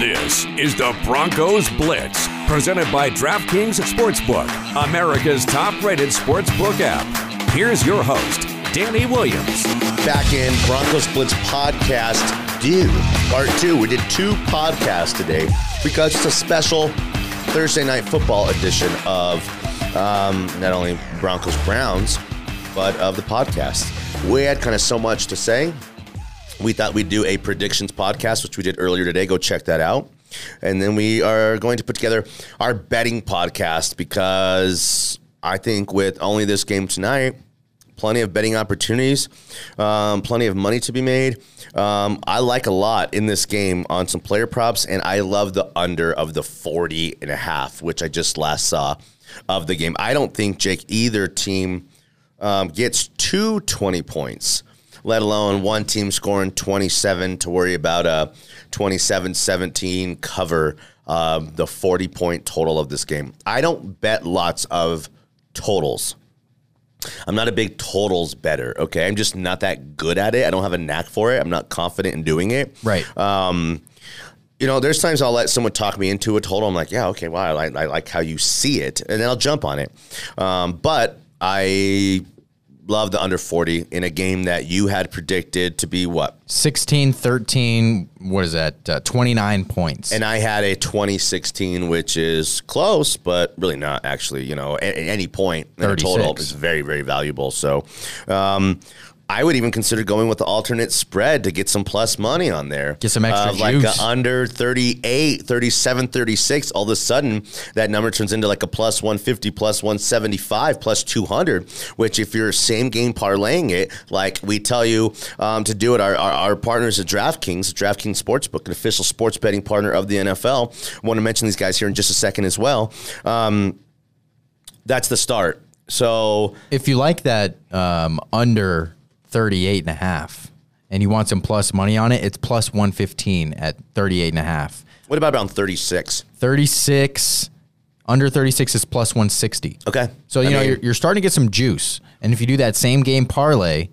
This is the Broncos Blitz, presented by DraftKings Sportsbook, America's top rated sportsbook app. Here's your host, Danny Williams. Back in Broncos Blitz podcast, due part two. We did two podcasts today because it's a special Thursday night football edition of um, not only Broncos Browns, but of the podcast. We had kind of so much to say we thought we'd do a predictions podcast, which we did earlier today. Go check that out. And then we are going to put together our betting podcast because I think with only this game tonight, plenty of betting opportunities, um, plenty of money to be made. Um, I like a lot in this game on some player props, and I love the under of the 40 and a half, which I just last saw of the game. I don't think, Jake, either team um, gets to 20 points let alone one team scoring 27 to worry about a 27 17 cover, uh, the 40 point total of this game. I don't bet lots of totals. I'm not a big totals bettor. Okay, I'm just not that good at it. I don't have a knack for it. I'm not confident in doing it. Right. Um, you know, there's times I'll let someone talk me into a total. I'm like, yeah, okay, wow, I, I like how you see it, and then I'll jump on it. Um, but I love the under 40 in a game that you had predicted to be what? 16 13 what is that? Uh, 29 points. And i had a 2016 which is close but really not actually you know at, at any point in total is very very valuable. So um, I would even consider going with the alternate spread to get some plus money on there. Get some extra uh, Like juice. under 38, 37, 36. All of a sudden, that number turns into like a plus 150, plus 175, plus 200, which if you're same game parlaying it, like we tell you um, to do it, our, our, our, partners at DraftKings, DraftKings Sportsbook, an official sports betting partner of the NFL. I want to mention these guys here in just a second as well. Um, that's the start. So if you like that um, under 38 and a half and you want some plus money on it, it's plus 115 at 38 and a half. What about around 36? 36 under 36 is plus 160. Okay. So, you I know, mean, you're, you're starting to get some juice. And if you do that same game parlay,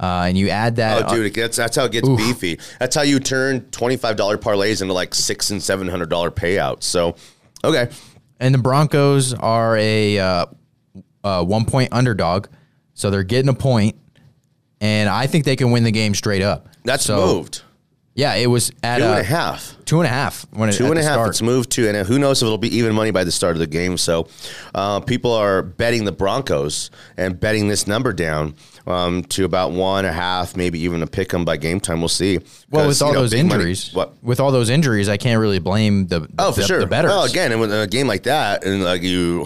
uh, and you add that. Oh, dude, it gets, that's how it gets oof. beefy. That's how you turn twenty-five dollar parlays into like six and seven hundred dollar payouts. So, okay. And the Broncos are a uh, uh, one point underdog, so they're getting a point and I think they can win the game straight up. That's so, moved. Yeah, it was at two and a half. Two and a half. When two and a half. Start. It's moved to, and who knows if it'll be even money by the start of the game. So, uh, people are betting the Broncos and betting this number down um, to about one and a half, maybe even a pick them by game time. We'll see. Well, with all know, those injuries, money, what? with all those injuries, I can't really blame the, the oh for the, sure the bettors. Well, again, in a game like that, and like you,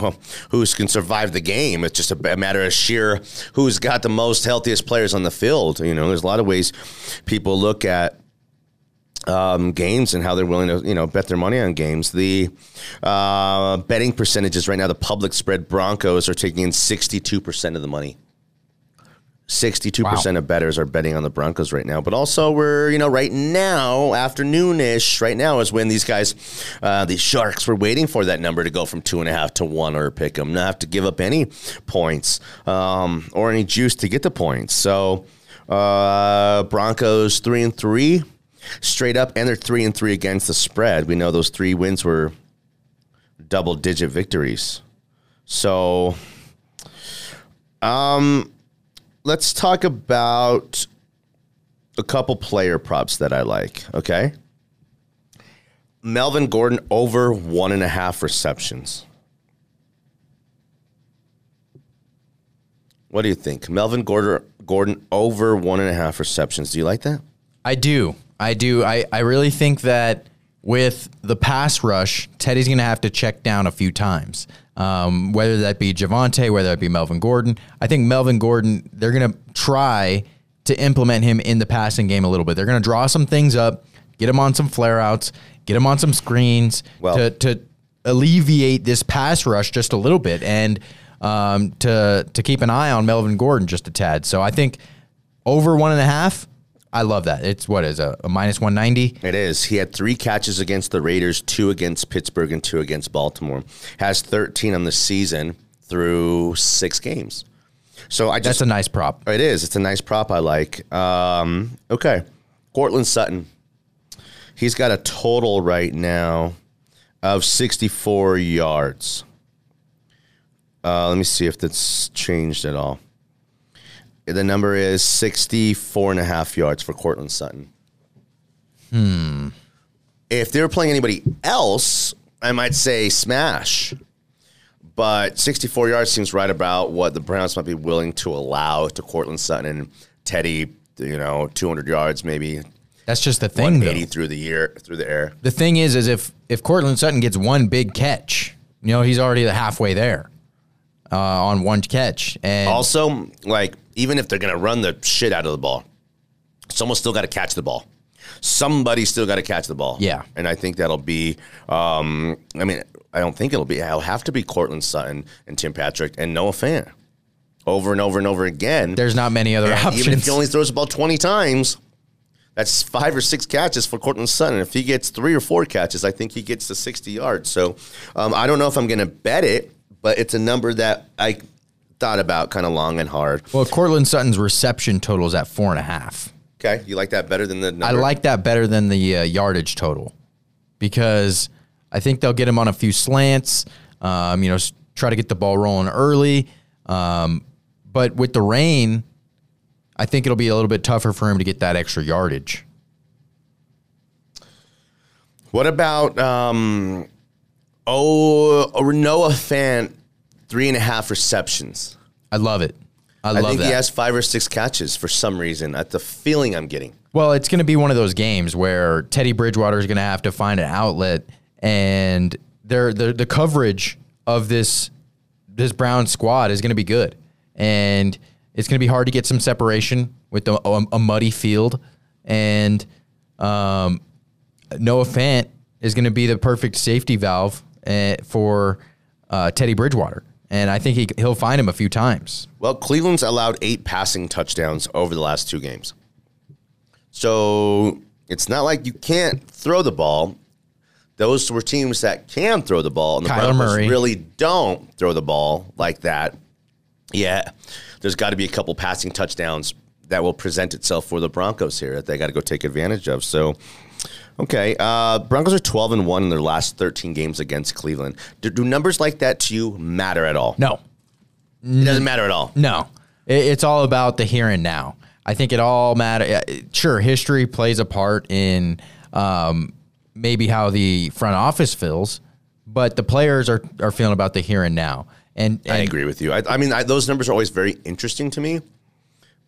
who can survive the game? It's just a matter of sheer who's got the most healthiest players on the field. You know, there's a lot of ways people look at um, games and how they're willing to you know bet their money on games. The uh, betting percentages right now, the public spread Broncos are taking in sixty two percent of the money. 62% wow. of bettors are betting on the Broncos right now. But also, we're, you know, right now, afternoonish, right now is when these guys, uh, these Sharks, were waiting for that number to go from two and a half to one or pick them, not have to give up any points um, or any juice to get the points. So, uh, Broncos three and three straight up, and they're three and three against the spread. We know those three wins were double digit victories. So, um, let's talk about a couple player props that I like. Okay. Melvin Gordon over one and a half receptions. What do you think? Melvin Gordon, Gordon over one and a half receptions. Do you like that? I do. I do. I, I really think that with the pass rush, Teddy's going to have to check down a few times. Um, whether that be Javonte, whether that be Melvin Gordon. I think Melvin Gordon, they're going to try to implement him in the passing game a little bit. They're going to draw some things up, get him on some flare outs, get him on some screens well, to, to alleviate this pass rush just a little bit and um, to, to keep an eye on Melvin Gordon just a tad. So I think over one and a half, I love that. It's what is a, a minus 190? It is. He had three catches against the Raiders, two against Pittsburgh, and two against Baltimore. Has 13 on the season through six games. So I just. That's a nice prop. It is. It's a nice prop I like. Um, okay. Courtland Sutton. He's got a total right now of 64 yards. Uh, let me see if that's changed at all. The number is 64 and a half yards for Courtland Sutton. Hmm. If they were playing anybody else, I might say smash. But 64 yards seems right about what the Browns might be willing to allow to Courtland Sutton and Teddy, you know, 200 yards maybe. That's just the thing, though. through the year through the air. The thing is, is if if Courtland Sutton gets one big catch, you know, he's already halfway there uh, on one catch. And Also, like even if they're going to run the shit out of the ball, someone's still got to catch the ball. Somebody's still got to catch the ball. Yeah. and I think that'll be. Um, I mean, I don't think it'll be. It'll have to be Courtland Sutton and Tim Patrick and Noah Fant over and over and over again. there's not many other And options. Even if he only throws the ball 20 times, that's five or six catches for Courtland Sutton. If he gets three or four catches, I think he gets to 60 yards. So um, I don't know if I'm going to bet it, but it's a number that I thought about kind of long and hard. well, Courtland Sutton's reception total is at four and a half. Okay, you like that better than the number? I like that better than the uh, yardage total because I think they'll get him on a few slants. Um, you know, try to get the ball rolling early. Um, but with the rain, I think it'll be a little bit tougher for him to get that extra yardage. What about um, oh Noah Fant three and a half receptions? I love it. I, I, love think that. he has five or six catches for some reason. That's the feeling I'm getting. Well, it's going to be one of those games where Teddy Bridgewater is going to have to find an outlet, and their the the coverage of this this Brown squad is going to be good, and it's going to be hard to get some separation with a, a, a muddy field, and um, Noah Fant is going to be the perfect safety valve for uh, Teddy Bridgewater, and I think he he'll find him a few times. Well, Cleveland's allowed eight passing touchdowns over the last two games. So it's not like you can't throw the ball. Those were teams that can throw the ball, and the Kyler Murray. really don't throw the ball like that. Yeah, there's got to be a couple passing touchdowns that will present itself for the Broncos here that they got to go take advantage of. So, okay, uh, Broncos are 12 and one in their last 13 games against Cleveland. Do, do numbers like that to you matter at all? No, it doesn't matter at all. No, It- it's all about the here and now. I think it all matter. Sure, history plays a part in um, maybe how the front office feels, but the players are, are feeling about the here and now. And, I agree with you. I, I mean, I, those numbers are always very interesting to me.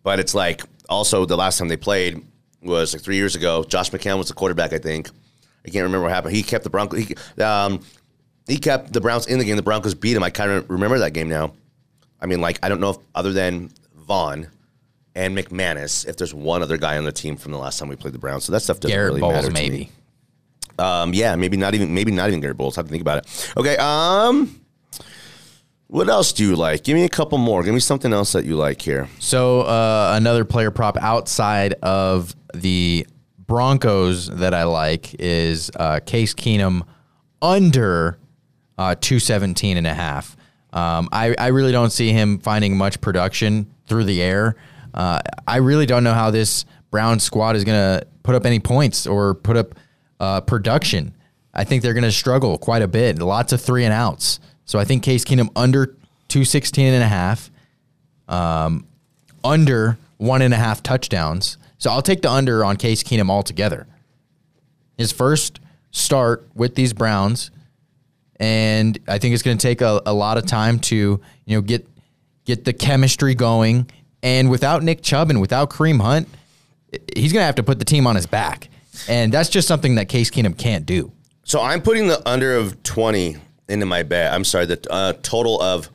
But it's like also the last time they played was like three years ago. Josh McCown was the quarterback, I think. I can't remember what happened. He kept the Broncos. He, um, he kept the Browns in the game. The Broncos beat him. I kind of remember that game now. I mean, like I don't know if other than Von and McManus, if there's one other guy on the team from the last time we played the Browns. So that stuff doesn't Garett really Bolles, matter to maybe. me. Um, yeah, maybe not even maybe not even Garett Bolles. have to think about it. Okay. Um, what else do you like? Give me a couple more. Give me something else that you like here. So uh, another player prop outside of the Broncos that I like is uh, Case Keenum under uh, 217 and a half. Um, I, I really don't see him finding much production through the air. Uh, I really don't know how this Brown squad is going to put up any points or put up uh, production. I think they're going to struggle quite a bit. Lots of three and outs. So I think Case Keenum under 216 and a half um, under one and a half touchdowns. So I'll take the under on Case Keenum altogether. His first start with these Browns, and I think it's going to take a, a lot of time to you know get get the chemistry going. And without Nick Chubb and without Kareem Hunt, he's going to have to put the team on his back, and that's just something that Case Keenum can't do. So I'm putting the under of 20 into my bet. I'm sorry, the uh, total of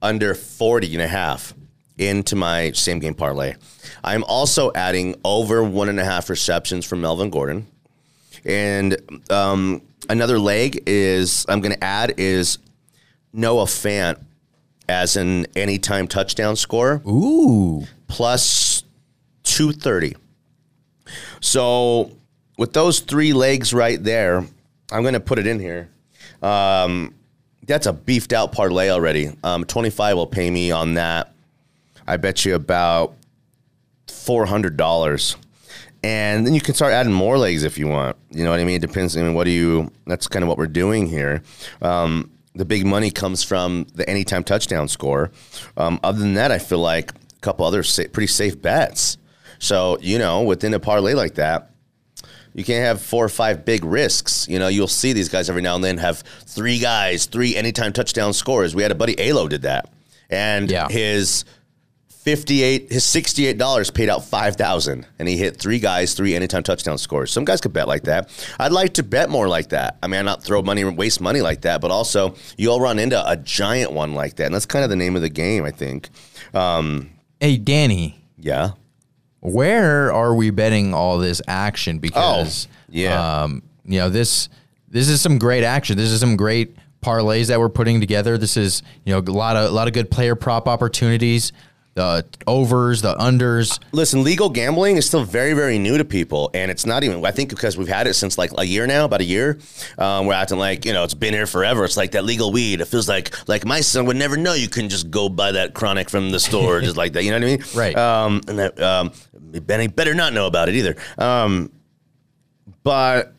under 40 and a half into my same game parlay. I'm also adding over one and a half receptions from Melvin Gordon. And um, another leg is I'm going to add is Noah Fant as an anytime touchdown scorer Ooh, plus 230. So with those three legs right there, I'm going to put it in here. Um, that's a beefed out parlay already. Um, 25 will pay me on that. I bet you about $400. and then you can start adding more legs if you want. You know what I mean? It depends. I mean, what do you? That's kind of what we're doing here. Um, the big money comes from the anytime touchdown score. Um, other than that, I feel like a couple other sa- pretty safe bets. So you know, within a parlay like that, you can't have four or five big risks. You know, you'll see these guys every now and then have three guys, three anytime touchdown scores. We had a buddy Alo did that, and Yeah. his fifty-eight, his sixty-eight dollars paid out five thousand, and he hit three guys, three anytime touchdown scores. Some guys could bet like that. I'd like to bet more like that. I mean, I not throw money, waste money like that, but also you'll run into a giant one like that, and that's kind of the name of the game, I think. Um, Hey, Danny, yeah. Where are we betting all this action? Because Oh, yeah. um, you know this this is some great action. This is some great parlays that we're putting together. This is you know a lot of a lot of good player prop opportunities. The overs, the unders. Listen, legal gambling is still very, very new to people, and it's not even. I think because we've had it since like a year now, about a year. Um, we're acting like you know it's been here forever. It's like that legal weed. It feels like like my son would never know you couldn't just go buy that chronic from the store just like that. You know what I mean? Right. Um, and that um, Benny better not know about it either. Um, but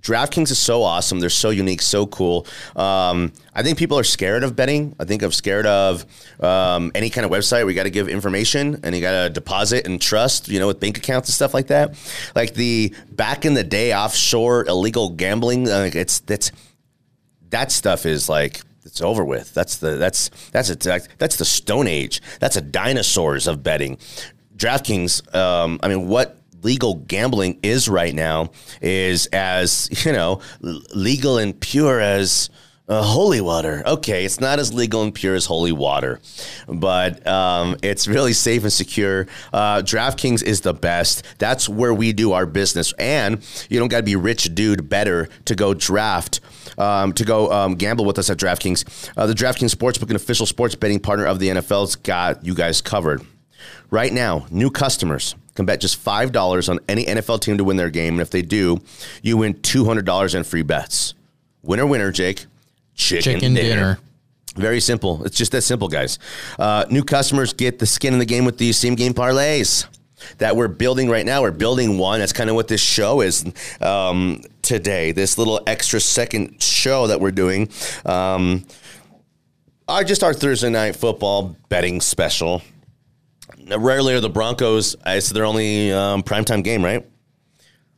DraftKings is so awesome. They're so unique, so cool. Um, I think people are scared of betting. I think I'm scared of um, any kind of website where you got to give information and you got to deposit and trust, you know, with bank accounts and stuff like that. Like the back in the day offshore illegal gambling, like it's that's that stuff is like it's over with. That's the that's that's a that's the Stone Age. That's a dinosaurs of betting. DraftKings. Um, I mean, what legal gambling is right now is as you know legal and pure as. Uh, holy water. Okay, it's not as legal and pure as holy water, but um, it's really safe and secure. Uh, DraftKings is the best. That's where we do our business, and you don't got to be rich, dude. Better to go draft um, to go um, gamble with us at DraftKings. Uh, the DraftKings Sportsbook, an official sports betting partner of the NFL's got you guys covered. Right now, new customers can bet just $5 on any NFL team to win their game. And if they do, you win $200 in free bets. Winner, winner, Jake. Chicken, Chicken dinner. Very simple. It's just that simple, guys. Uh, new customers get the skin in the game with these same game parlays that we're building right now. We're building one. That's kind of what this show is um, today. This little extra second show that we're doing. Um, I just our Thursday night football betting special. Rarely are the Broncos. I It's their only um, primetime game, right?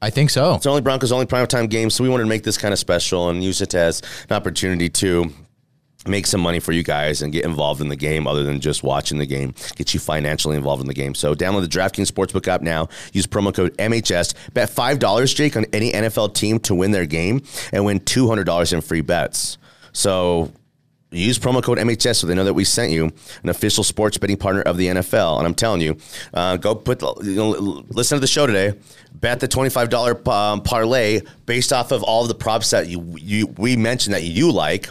I think so. It's only Broncos' only primetime game, so we wanted to make this kind of special and use it as an opportunity to make some money for you guys and get involved in the game other than just watching the game. Get you financially involved in the game. So download the DraftKings Sportsbook app now. Use promo code MHS. Bet $5, Jake, on any NFL team to win their game and win $200 in free bets. So use promo code MHS so they know that we sent you an official sports betting partner of the NFL. And I'm telling you, uh, go put you know, listen to the show today. Bet the $25 um, parlay based off of all of the props that you, you we mentioned that you like.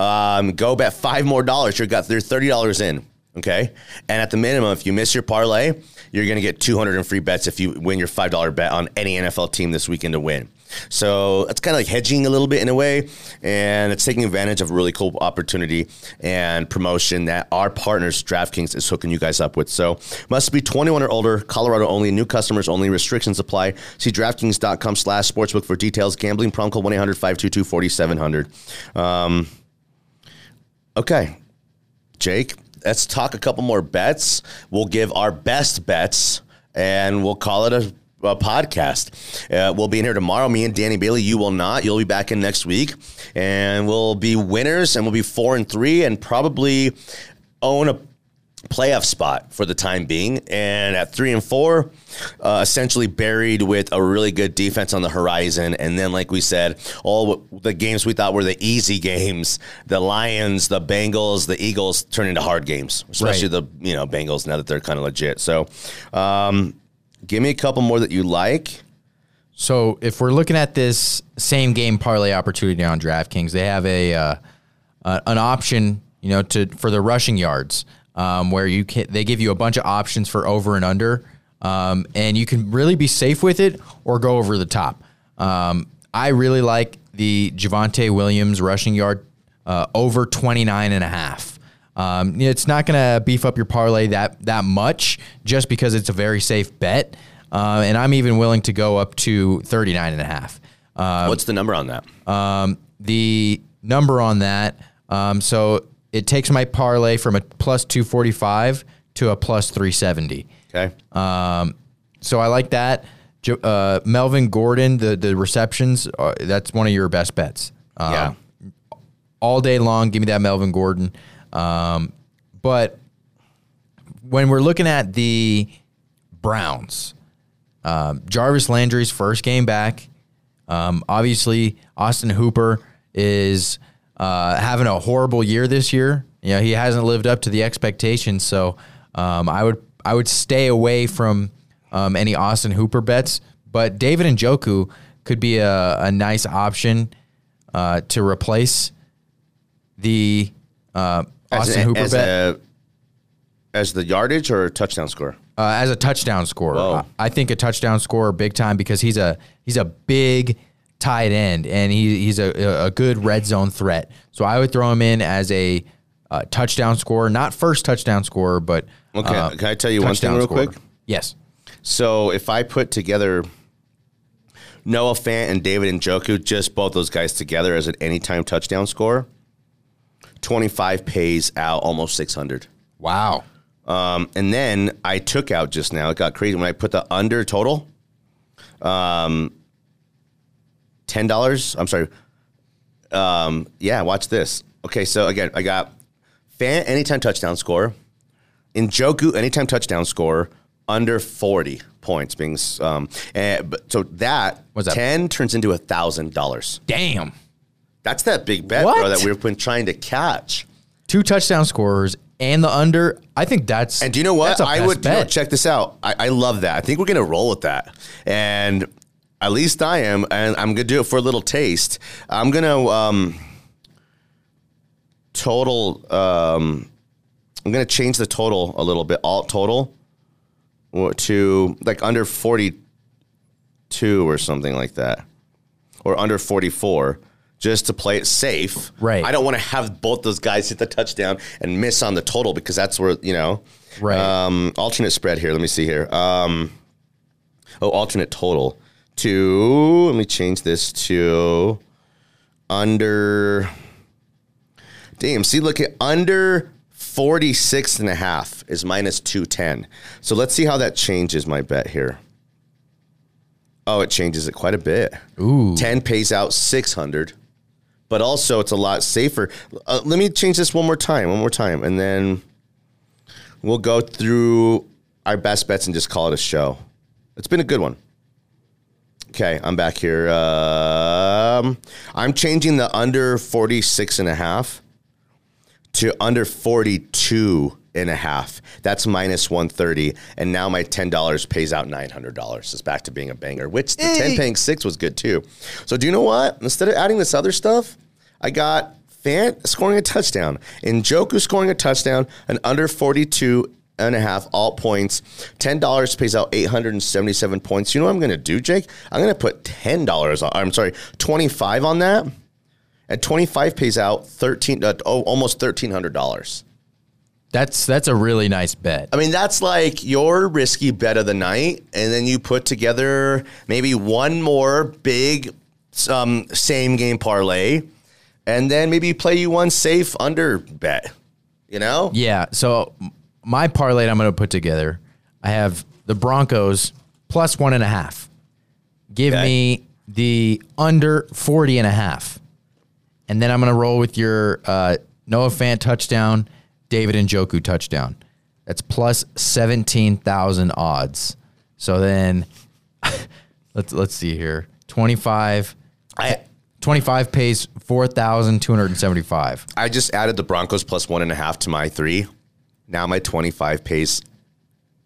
Um, go bet five more dollars. You got there's thirty dollars in. Okay, and at the minimum, if you miss your parlay, you're going to get 200 in free bets if you win your five dollar bet on any NFL team this weekend to win. So it's kind of like hedging a little bit in a way, and it's taking advantage of a really cool opportunity and promotion that our partners DraftKings is hooking you guys up with. So must be 21 or older, Colorado only, new customers only, restrictions apply. See DraftKings.com slash sportsbook for details. Gambling problem call 1-800-522-4700. Um, okay, Jake, let's talk a couple more bets. We'll give our best bets, and we'll call it a a podcast. Uh, we'll be in here tomorrow. Me and Danny Bailey. You will not. You'll be back in next week, and we'll be winners, and we'll be four and three, and probably own a playoff spot for the time being. And at three and four, uh, essentially buried with a really good defense on the horizon. And then, like we said, all the games we thought were the easy games, the Lions, the Bengals, the Eagles, turn into hard games, especially Right. the you know Bengals now that they're kind of legit. So, um, give me a couple more that you like. So if we're looking at this same game parlay opportunity on DraftKings, they have a uh, uh, an option, you know, to for the rushing yards, um, where you can they give you a bunch of options for over and under, um, and you can really be safe with it or go over the top. Um, I really like the Javonte Williams rushing yard uh, over 29 and a half. Um, it's not going to beef up your parlay that that much just because it's a very safe bet. uh, and I'm even willing to go up to 39 and a half. Uh, What's the number on that? um, the number on that, um, so it takes my parlay from a plus 245 to a plus 370. Okay. Um, so I like that. Uh, Melvin Gordon, the the receptions, uh, that's one of your best bets. Um, yeah. all day long. Give me that Melvin Gordon. Um, but when we're looking at the Browns, um, Jarvis Landry's first game back. Um, obviously, Austin Hooper is uh, having a horrible year this year. You know, he hasn't lived up to the expectations. So um, I would I would stay away from um, any Austin Hooper bets. But David Njoku could be a, a nice option uh, to replace the uh, Austin as, a- Hooper as bet a- as the yardage or touchdown score? uh, as a touchdown scorer. Whoa. I think a touchdown scorer big time because he's a he's a big tight end and he, he's a, a good red zone threat. So I would throw him in as a uh, touchdown scorer, not first touchdown scorer, but Okay, uh, can I tell you one thing touchdown real scorer. quick? Yes. So if I put together Noah Fant and David and Njoku, just both those guys together as an anytime touchdown score, 25 pays out almost 600. Wow. Um, and then I took out just now, it got crazy when I put the under total, um, $10. I'm sorry. Um, yeah, watch this. Okay, so again, I got Fan anytime touchdown score, Njoku anytime touchdown score under 40 points being um and but so that that? 10 turns into a thousand dollars Damn. That's that big bet What? bro that we've been trying to catch Two touchdown scorers and the under. I think that's And do you know what? I a I best would you know, bet. check this out. I, I love that. I think we're gonna roll with that. And at least I am, and I'm gonna do it for a little taste. I'm gonna um, total. Um, I'm gonna change the total a little bit. Alt total to like under 42 or something like that, or under 44. Just to play it safe, Right. I don't want to have both those guys hit the touchdown and miss on the total because that's where you know. Right. Um, alternate spread here. Let me see here. Um, oh, alternate total to. Let me change this to under. Damn. See, look at under 46 and a half is minus 210. So let's see how that changes my bet here. Oh, it changes it quite a bit. Ooh. 10 pays out 600 but also it's a lot safer. Uh, let me change this one more time, one more time, and then we'll go through our best bets and just call it a show. It's been a good one. Okay, I'm back here. Um, I'm changing the under 46 and a half to under 42 and a half. That's minus 130. And now my $10 pays out $900. It's back to being a banger, which the 10 paying six was good too. So do you know what? Instead of adding this other stuff, I got Fant scoring a touchdown and Joku scoring a touchdown an under 42 and a half alt points. $10 pays out 877 points. You know what I'm going to do, Jake? I'm going to put $10 on, I'm sorry, 25 on that. And 25 pays out 13 uh, oh, almost $1300. That's that's a really nice bet. I mean, that's like your risky bet of the night, and then you put together maybe one more big um, same game parlay, and then maybe you play you one safe under bet. You know? Yeah. So my parlay I'm going to put together, I have the Broncos plus one and a half. Give Okay. me the under 40 and a half. And then I'm going to roll with your uh, Noah Fant touchdown, David Njoku touchdown. That's plus 17,000 odds. So then let's let's see here. 25 I 25 pays 4,275. I just added the Broncos plus one and a half to my three. Now my twenty five pays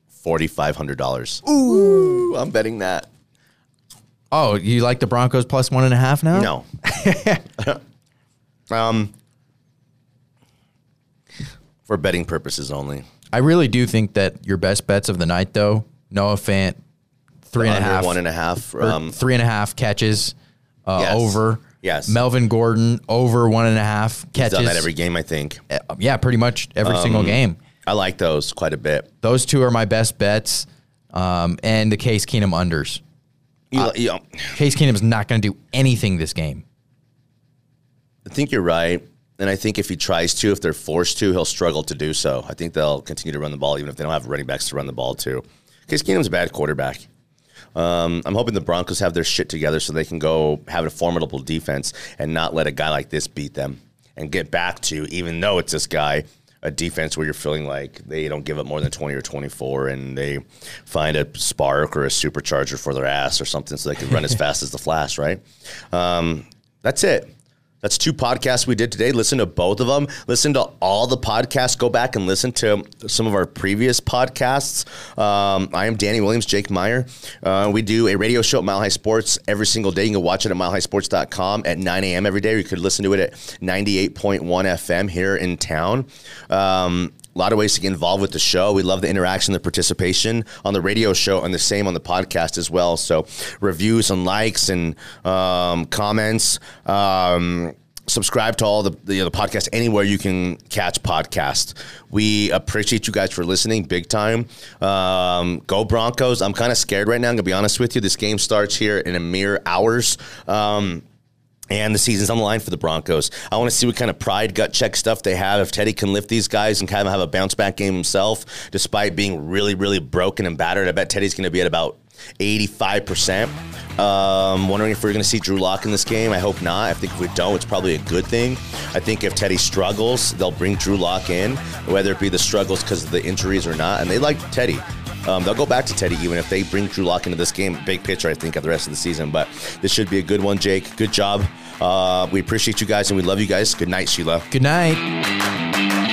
forty five hundred dollars. Ooh, I'm betting that. Oh, you like the Broncos plus one and a half now? No. um, for betting purposes only. I really do think that your best bets of the night, though, Noah Fant, three and a half, one and a half. Um, three and a half catches uh, Yes. over. Yes. Melvin Gordon over one and a half catches. done that every game, I think. Uh, yeah, pretty much every single game. I like those quite a bit. Those two are my best bets. um, and the Case Keenum unders. Know, Case Keenum's not going to do anything this game. I think you're right. And I think if he tries to, if they're forced to, he'll struggle to do so. I think they'll continue to run the ball, even if they don't have running backs to run the ball to. Case Keenum's a bad quarterback. Um, I'm hoping the Broncos have their shit together so they can go have a formidable defense and not let a guy like this beat them and get back to, even though it's this guy, a defense where you're feeling like they don't give up more than 20 or 24 and they find a spark or a supercharger for their ass or something so they can run as fast as the flash, right? Um, that's it. That's two podcasts we did today. Listen to both of them. Listen to all the podcasts. Go back and listen to some of our previous podcasts. Um, I am Danny Williams, Jake Meyer. Uh, we do a radio show at Mile High Sports every single day. You can watch it at milehighsports.com at 9 a.m. every day. Or you could listen to it at 98.1 FM here in town. Um, a lot of ways to get involved with the show. We love the interaction, the participation on the radio show, and the same on the podcast as well. So, reviews and likes and um, comments. Um, subscribe to all the the, the podcast anywhere you can catch podcast. We appreciate you guys for listening, big time. Um, go Broncos! I'm kind of scared right now. I'm gonna be honest with you. This game starts here in a mere hours. Um, and the season's on the line for the Broncos. I want to see what kind of pride, gut check stuff they have. If Teddy can lift these guys and kind of have a bounce back game himself, despite being really, really broken and battered, I bet Teddy's going to be at about 85%. Um, wondering if we're going to see Drew Lock in this game. I hope not. I think if we don't, it's probably a good thing. I think if Teddy struggles, they'll bring Drew Lock in, whether it be the struggles because of the injuries or not. And they like Teddy. Um, they'll go back to Teddy even if they bring Drew Lock into this game. Big picture, I think, of the rest of the season. But this should be a good one, Jake. Good job. Uh, we appreciate you guys and we love you guys. Good night, Sheila. Good night.